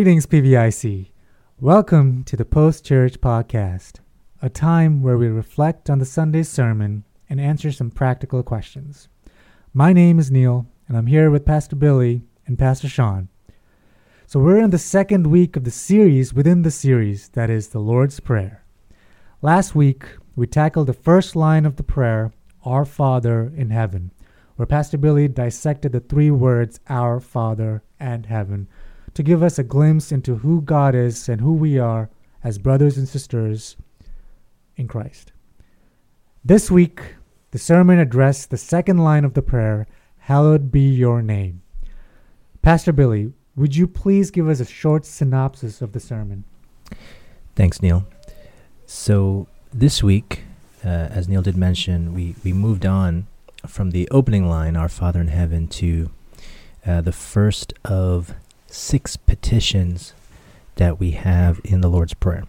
Greetings, PVIC. Welcome to the Post Church Podcast, a time where we reflect on the Sunday sermon and answer some practical questions. My name is Neil, and I'm here with Pastor Billy and Pastor Sean. So, we're in the second week of the series within the series, that is, the Lord's Prayer. Last week, we tackled the first line of the prayer, Our Father in Heaven, where Pastor Billy dissected the three words, Our Father and Heaven to give us a glimpse into who God is and who we are as brothers and sisters in Christ. This week, the sermon addressed the second line of the prayer, Hallowed be your name. Pastor Billy, would you please give us a short synopsis of the sermon? Thanks, Neil. So, this week, uh, as Neil did mention, we, we moved on from the opening line, Our Father in Heaven, to uh, the first of six petitions that we have in the Lord's Prayer,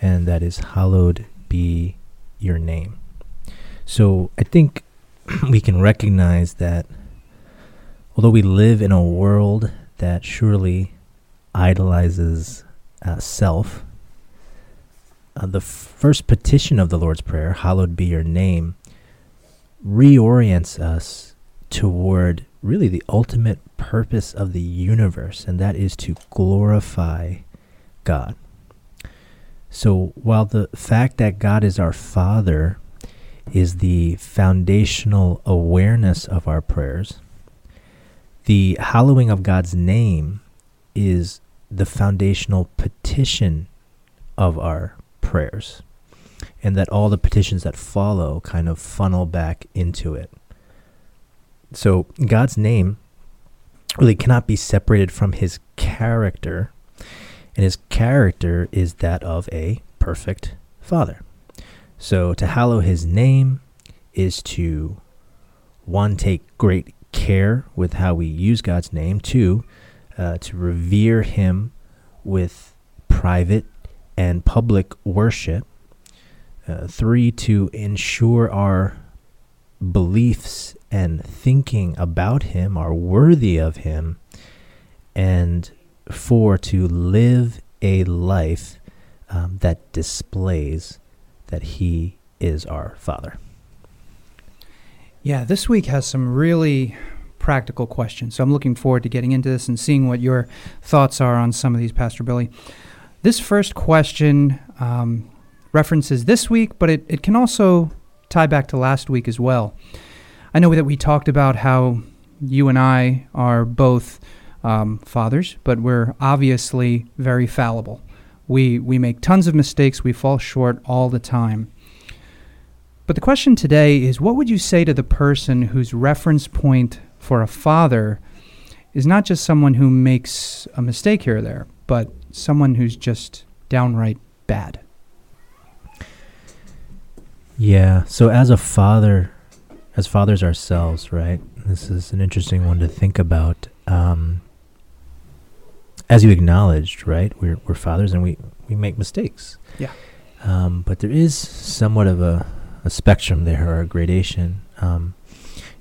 and that is, Hallowed be your name. So I think we can recognize that although we live in a world that surely idolizes uh, self, uh, the first petition of the Lord's Prayer, Hallowed be your name, reorients us toward really the ultimate purpose of the universe, and that is to glorify God. So while the fact that God is our Father is the foundational awareness of our prayers, the hallowing of God's name is the foundational petition of our prayers, and that all the petitions that follow kind of funnel back into it. So God's name really cannot be separated from his character, and his character is that of a perfect father. So to hallow his name is to one take great care with how we use God's name, two uh, to revere him with private and public worship, uh, three to ensure our beliefs and thinking about Him are worthy of Him, and four, to live a life um, that displays that He is our Father. Yeah, this week has some really practical questions. So I'm looking forward to getting into this and seeing what your thoughts are on some of these, Pastor Billy. This first question um, references this week, but it, it can also tie back to last week as well. I know that we talked about how you and I are both um, fathers, but we're obviously very fallible. We, we make tons of mistakes, we fall short all the time. But the question today is what would you say to the person whose reference point for a father is not just someone who makes a mistake here or there, but someone who's just downright bad? Yeah. So as a father, as fathers ourselves, right? This is an interesting one to think about. Um, as you acknowledged, right? We're we're fathers and we we make mistakes. Yeah. Um, but there is somewhat of a, a spectrum there or a gradation. Um,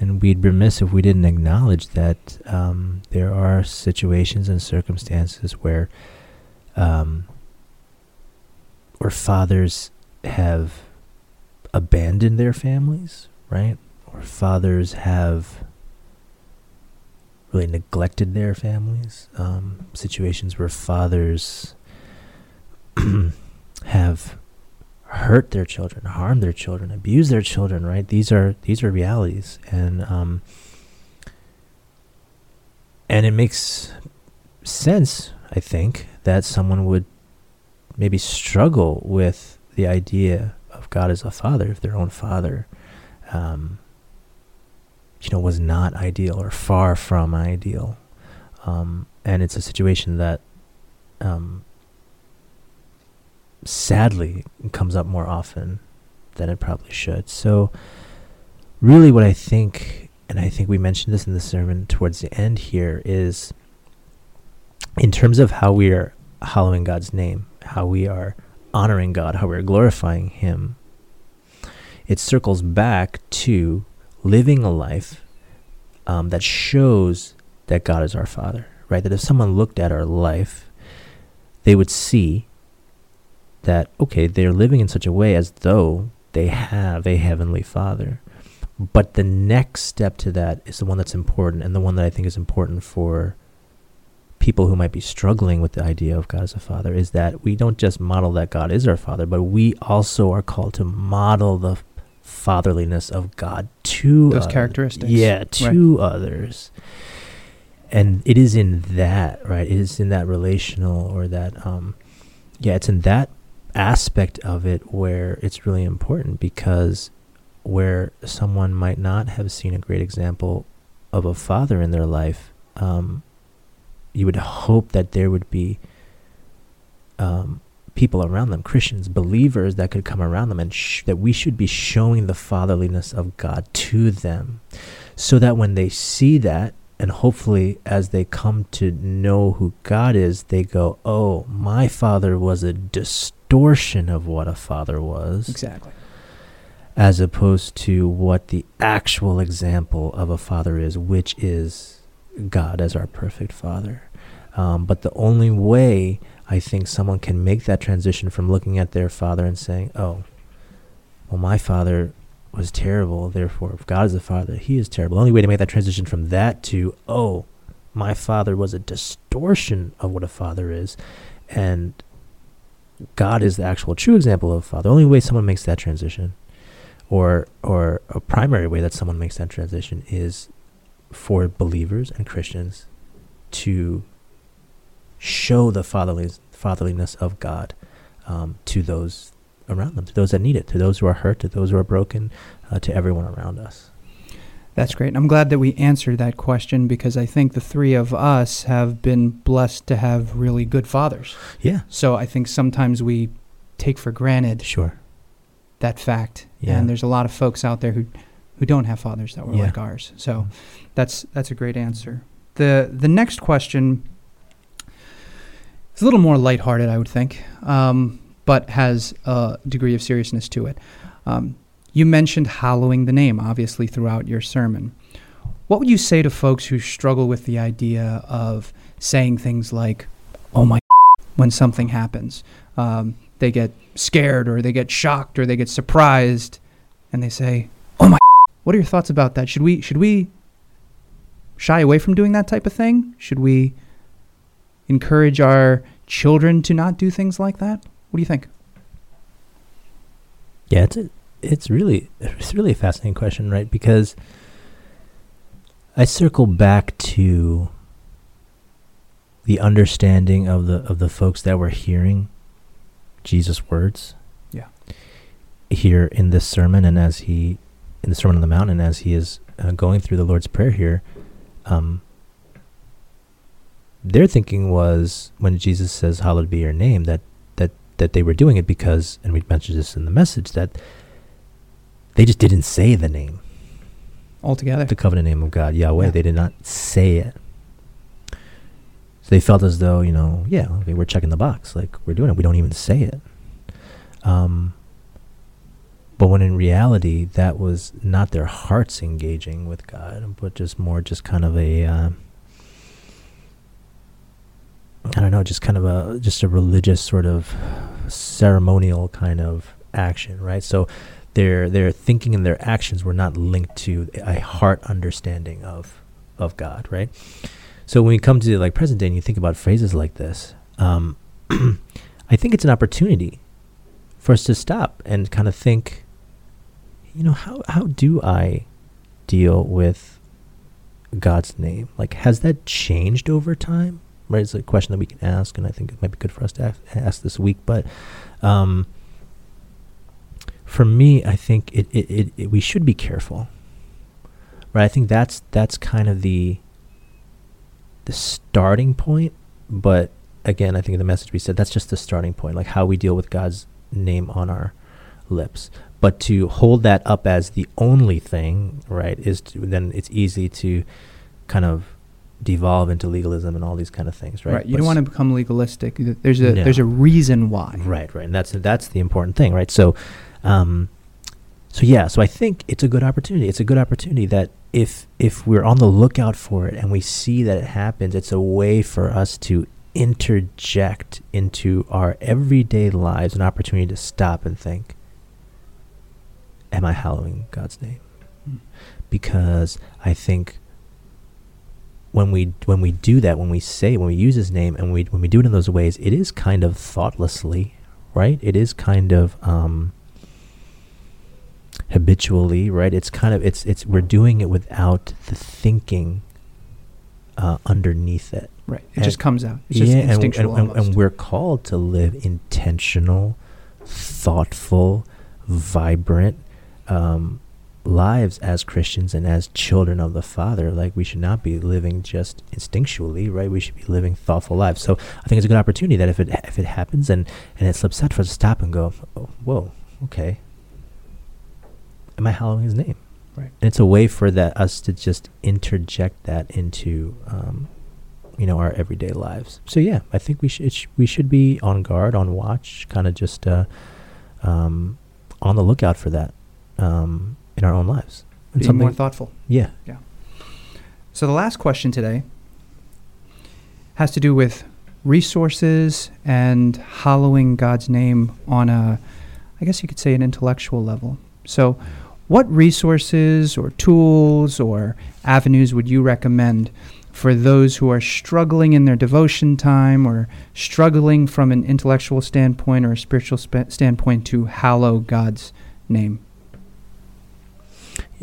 and we'd be remiss if we didn't acknowledge that um, there are situations and circumstances where um, where fathers have abandoned their families, right? Or fathers have really neglected their families. Um, situations where fathers have hurt their children, harmed their children, abused their children. Right? These are these are realities, and um, and it makes sense, I think, that someone would maybe struggle with the idea God as a father if their own father, um, you know, was not ideal or far from ideal. Um, and it's a situation that, um, sadly, comes up more often than it probably should. So, really, what I think, and I think we mentioned this in the sermon towards the end here, is in terms of how we are hallowing God's name, how we are honoring God, how we're glorifying Him, it circles back to living a life um, that shows that God is our Father, right? That if someone looked at our life, they would see that, okay, they're living in such a way as though they have a heavenly father. But the next step to that is the one that's important and the one that I think is important for people who might be struggling with the idea of God as a father is that we don't just model that God is our father, but we also are called to model the fatherliness of God to Those characteristics. Yeah, to others. And it is in that, right? It is in that relational or that um yeah, it's in that aspect of it where it's really important because where someone might not have seen a great example of a father in their life, um, you would hope that there would be um, people around them, Christians, believers that could come around them, and sh- that we should be showing the fatherliness of God to them, so that when they see that, and hopefully as they come to know who God is, they go, "Oh, my father was a distortion of what a father was." Exactly. as opposed to what the actual example of a father is, which is God as our perfect father. Um, but the only way I think someone can make that transition from looking at their father and saying, oh, well, my father was terrible, therefore, if God is a father, he is terrible. The only way to make that transition from that to, oh, my father was a distortion of what a father is, and God is the actual true example of a father. The only way someone makes that transition or or a primary way that someone makes that transition is for believers and Christians to show the fatherliness fatherliness of God um, to those around them, to those that need it, to those who are hurt, to those who are broken, uh, to everyone around us. That's great. And I'm glad that we answered that question because I think the three of us have been blessed to have really good fathers. Yeah, So I think sometimes we take for granted sure. that fact. Yeah. And there's a lot of folks out there who who don't have fathers that were Yeah. like ours. So that's that's a great answer. The the next question is a little more lighthearted, I would think, um, but has a degree of seriousness to it. Um, you mentioned hallowing the name, obviously, throughout your sermon. What would you say to folks who struggle with the idea of saying things like, oh my, when something happens? Um, they get scared or they get shocked or they get surprised and they say, "Oh my, what are your thoughts about that? Should we should we shy away from doing that type of thing? Should we encourage our children to not do things like that? What do you think?" Yeah, it's a, it's really it's really a fascinating question, right? Because I circle back to the understanding of the of the folks that were hearing Jesus' words. Yeah. Here in this sermon, and as he in the Sermon on the Mount, and as he is uh, going through the Lord's Prayer here, um, their thinking was when Jesus says, "Hallowed be your name," that that that they were doing it because, and we mentioned this in the message that they just didn't say the name, Altogether. the covenant name of God, Yahweh. Yeah. They did not say it. So they felt as though, you know, yeah, okay, we're checking the box, like we're doing it. We don't even say it. Um, but when in reality, that was not their hearts engaging with God, but just more, just kind of a, uh, I don't know, just kind of a, just a religious sort of ceremonial kind of action, right? So their their thinking and their actions were not linked to a heart understanding of of God, right? So when we come to like present day and you think about phrases like this, um, I think it's an opportunity for us to stop and kind of think, you know, how how do I deal with God's name? Like, has that changed over time? Right, it's a question that we can ask, and I think it might be good for us to ask, this week. But um, for me, I think it, it, it, it we should be careful. Right, I think that's that's kind of the the starting point. But again, I think the message we said that's just the starting point, like how we deal with God's name on our lips. But to hold that up as the only thing, right, is to, then it's easy to kind of devolve into legalism and all these kind of things, right? Right. You But don't want to become legalistic. There's a No. there's a reason why. Right, right, and that's that's the important thing, right? So, um, so yeah, so I think it's a good opportunity. It's a good opportunity that if if we're on the lookout for it and we see that it happens, it's a way for us to interject into our everyday lives an opportunity to stop and think, am I hallowing God's name? Mm. Because I think when we when we do that, when we say, when we use His name, and we when we do it in those ways, it is kind of thoughtlessly, right? It is kind of um, habitually, right? It's kind of it's it's we're doing it without the thinking uh, underneath it. Right. It And- just comes out. It's just yeah, and, and, and, and we're called to live intentional, thoughtful, vibrant um, lives as Christians and as children of the Father. Like we should not be living just instinctually, right? We should be living thoughtful lives. So I think it's a good opportunity that if it if it happens and and it slips out for us to stop and go, oh, whoa, okay, am I hallowing His name? Right. And it's a way for that us to just interject that into um, you know our everyday lives. So yeah, I think we should sh- we should be on guard, on watch, kind of just uh, um, on the lookout for that um, in our own lives. And Being more thoughtful. yeah, Yeah. So the last question today has to do with resources and hallowing God's name on a, I guess you could say, an intellectual level. So, what resources or tools or avenues would you recommend for those who are struggling in their devotion time or struggling from an intellectual standpoint or a spiritual spa- standpoint to hallow God's name?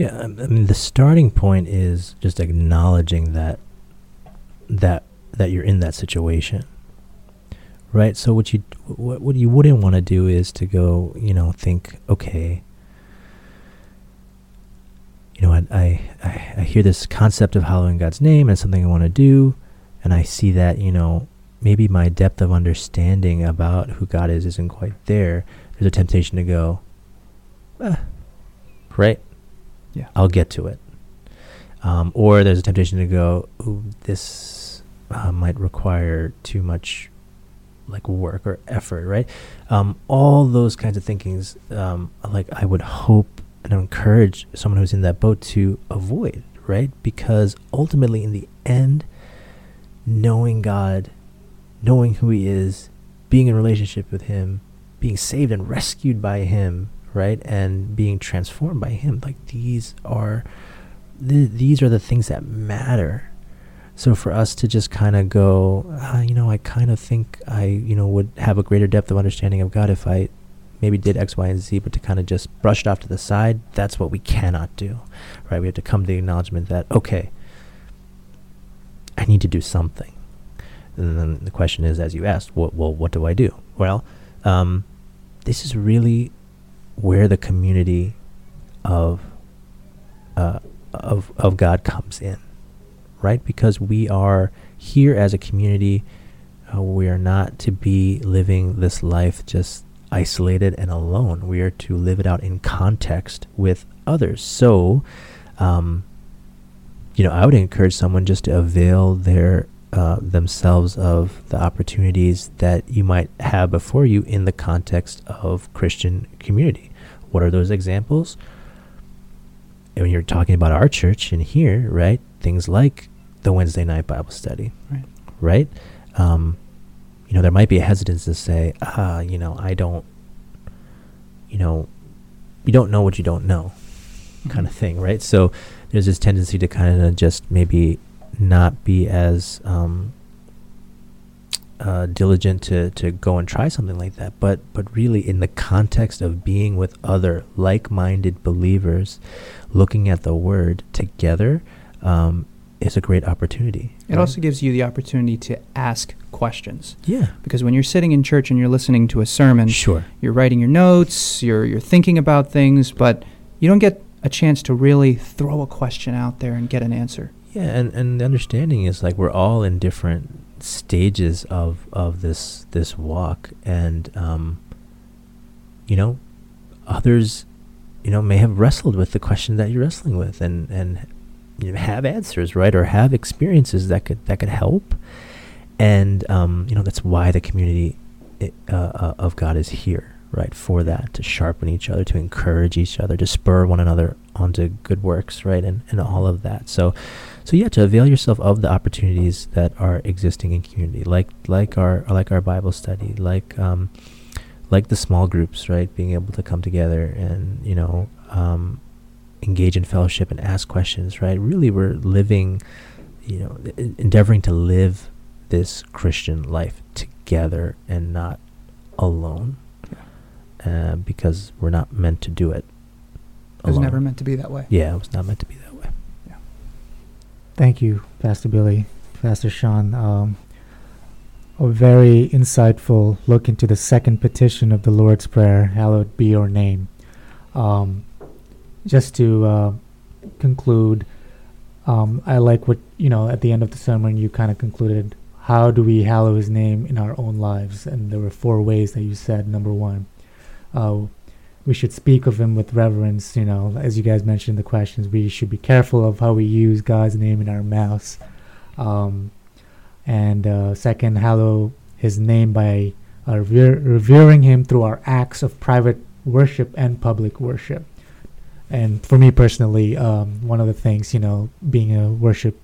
Yeah. I mean, the starting point is just acknowledging that that that you're in that situation, right? So what you what what you wouldn't want to do is to go, you know, think, okay, you know, I, I, I, I hear this concept of hallowing God's name and something I want to do, and I see that, you know, maybe my depth of understanding about who God is isn't quite there. There's a temptation to go, ah, right? Yeah. I'll get to it. Um, or there's a temptation to go, this uh, might require too much like work or effort, right? Um, all those kinds of thinkings, um, like I would hope and encourage someone who's in that boat to avoid, right? Because ultimately, in the end, knowing God, knowing who He is, being in relationship with Him, being saved and rescued by Him, right, and being transformed by Him, like these are, th- these are the things that matter. So for us to just kind of go, ah, you know, I kind of think I, you know, would have a greater depth of understanding of God if I maybe did X, Y, and Z, but to kind of just brush it off to the side, that's what we cannot do, right? We have to come to the acknowledgement that, okay, I need to do something. And then the question is, as you asked, what, well, what do I do? Well, um, this is really where the community of, uh, of, of God comes in, right? Because we are here as a community. Uh, we are not to be living this life just isolated and alone. We are to live it out in context with others. So, um, you know, I would encourage someone just to avail their uh, themselves of the opportunities that you might have before you in the context of Christian community. What are those examples? And when you're talking about our church and here, right? Things like the Wednesday night Bible study, Right. right? Um, you know, there might be a hesitance to say, ah, you know, I don't, you know, you don't know what you don't know, kind of thing, right? So there's this tendency to kind of just maybe not be as um, uh, diligent to, to go and try something like that. But but really, in the context of being with other like-minded believers, looking at the Word together, um, is a great opportunity. It right? also gives you the opportunity to ask questions. yeah, Because when you're sitting in church and you're listening to a sermon, sure, you're writing your notes, you're you're thinking about things, but you don't get a chance to really throw a question out there and get an answer. Yeah, and, and the understanding is like we're all in different stages of of this this walk, and um, you know, others, you know, may have wrestled with the question that you're wrestling with, and and you know, have answers, right, or have experiences that could that could help, and um, you know, that's why the community uh, uh, of God is here, right, for that to sharpen each other, to encourage each other, to spur one another onto good works, right? And and all of that. So so yeah, to avail yourself of the opportunities that are existing in community, like like our like our Bible study, like um, like the small groups, right? Being able to come together and you know um, engage in fellowship and ask questions, right? Really, we're living, you know, endeavoring to live this Christian life together and not alone, uh, because we're not meant to do it. It was never meant to be that way. Yeah, it was not meant to be that way. Thank you, Pastor Billy, Pastor Sean. Um, a very insightful look into the second petition of the Lord's Prayer, hallowed be your name. Um, just to uh, conclude, um, I like what, you know, at the end of the sermon, you kind of concluded, how do we hallow his name in our own lives? And there were four ways that you said. Number one, uh, we should speak of him with reverence. You know, as you guys mentioned in the questions, we should be careful of how we use God's name in our mouths. Um, and uh, second, hallow his name by uh, rever- revering him through our acts of private worship and public worship. And for me personally, um, one of the things, you know, being a worship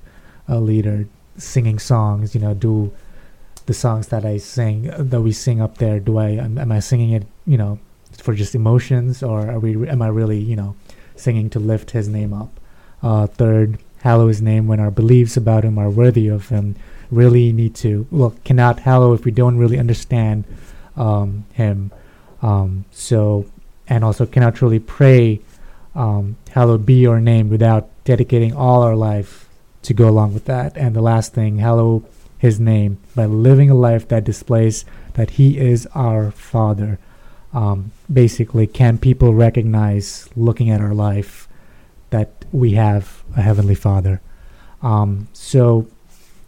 uh, leader, singing songs, you know, do the songs that I sing, uh, that we sing up there, do I, am, am I singing it, you know, for just emotions, or are we? Am I really, you know, singing to lift His name up? Uh, third, hallow His name when our beliefs about Him are worthy of Him. Really need to well cannot hallow if we don't really understand um, Him. Um, so and also cannot truly pray, um, hallowed be Your name without dedicating all our life to go along with that. And the last thing, hallow His name by living a life that displays that He is our Father um, basically, can people recognize looking at our life that we have a Heavenly Father? Um, so,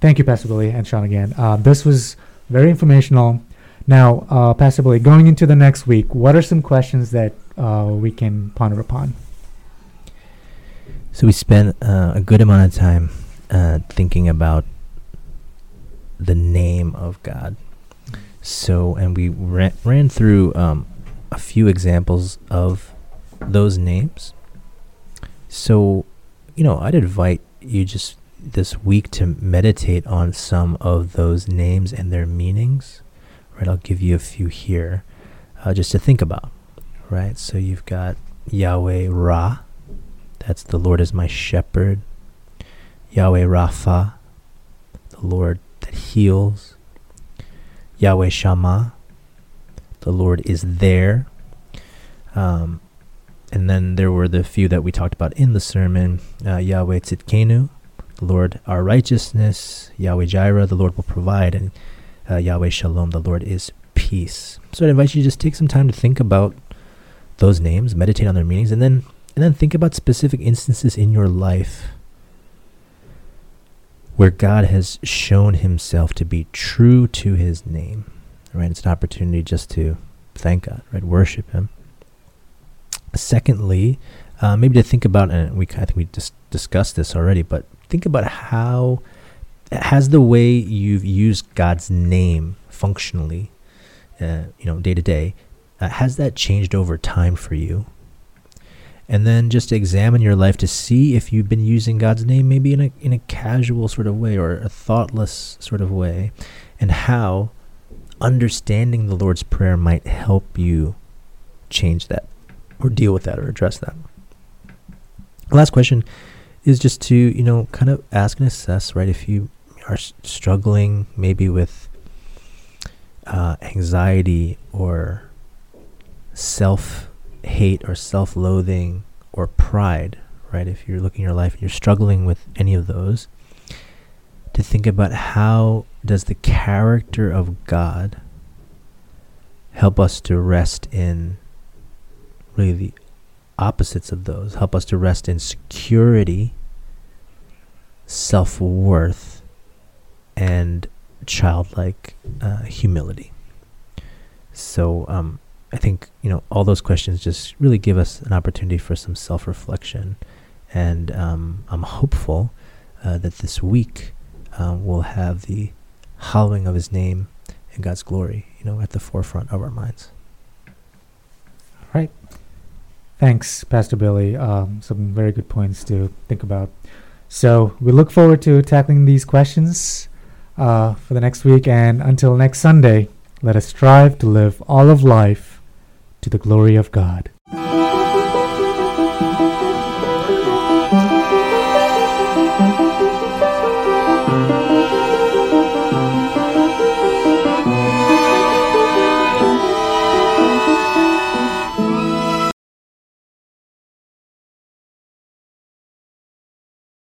thank you, Pastor Billy and Sean again. Uh, this was very informational. Now, uh, Pastor Billy, going into the next week, what are some questions that uh, we can ponder upon? So we spent uh, a good amount of time uh, thinking about the name of God. So, and we ran, ran through um, a few examples of those names. So, you know, I'd invite you just this week to meditate on some of those names and their meanings. Right, I'll give you a few here, uh, just to think about. Right, so you've got Yahweh Ra, that's the Lord is my shepherd. Yahweh Rapha, the Lord that heals. Yahweh Shammah, the Lord is there. Um, and then there were the few that we talked about in the sermon uh, Yahweh Tzidkenu, the Lord our righteousness. Yahweh Jireh, the Lord will provide. And uh, Yahweh Shalom, the Lord is peace. So I invite you to just take some time to think about those names, meditate on their meanings, and then and then think about specific instances in your life where God has shown himself to be true to his name. Right? It's an opportunity just to thank God, right? Worship him. Secondly, uh, maybe to think about, and we I think we just discussed this already, but think about how has the way you've used God's name functionally, uh, you know, day to day, uh, has that changed over time for you? And then just examine your life to see if you've been using God's name maybe in a in a casual sort of way or a thoughtless sort of way and how understanding the Lord's prayer might help you change that or deal with that or address that. Last question is just to, you know, kind of ask and assess, right? If you are struggling maybe with uh, anxiety or self hate or self loathing or pride, right? If you're looking at your life and you're struggling with any of those, to think about how does the character of God help us to rest in really the opposites of those, help us to rest in security, self worth, and childlike uh, humility. So, um, I think you know all those questions just really give us an opportunity for some self-reflection, and um, I'm hopeful uh, that this week uh, we'll have the hallowing of His name and God's glory, you know, at the forefront of our minds. All right. Thanks, Pastor Billy. Um, some very good points to think about. So we look forward to tackling these questions uh, for the next week. And until next Sunday, let us strive to live all of life to the glory of God.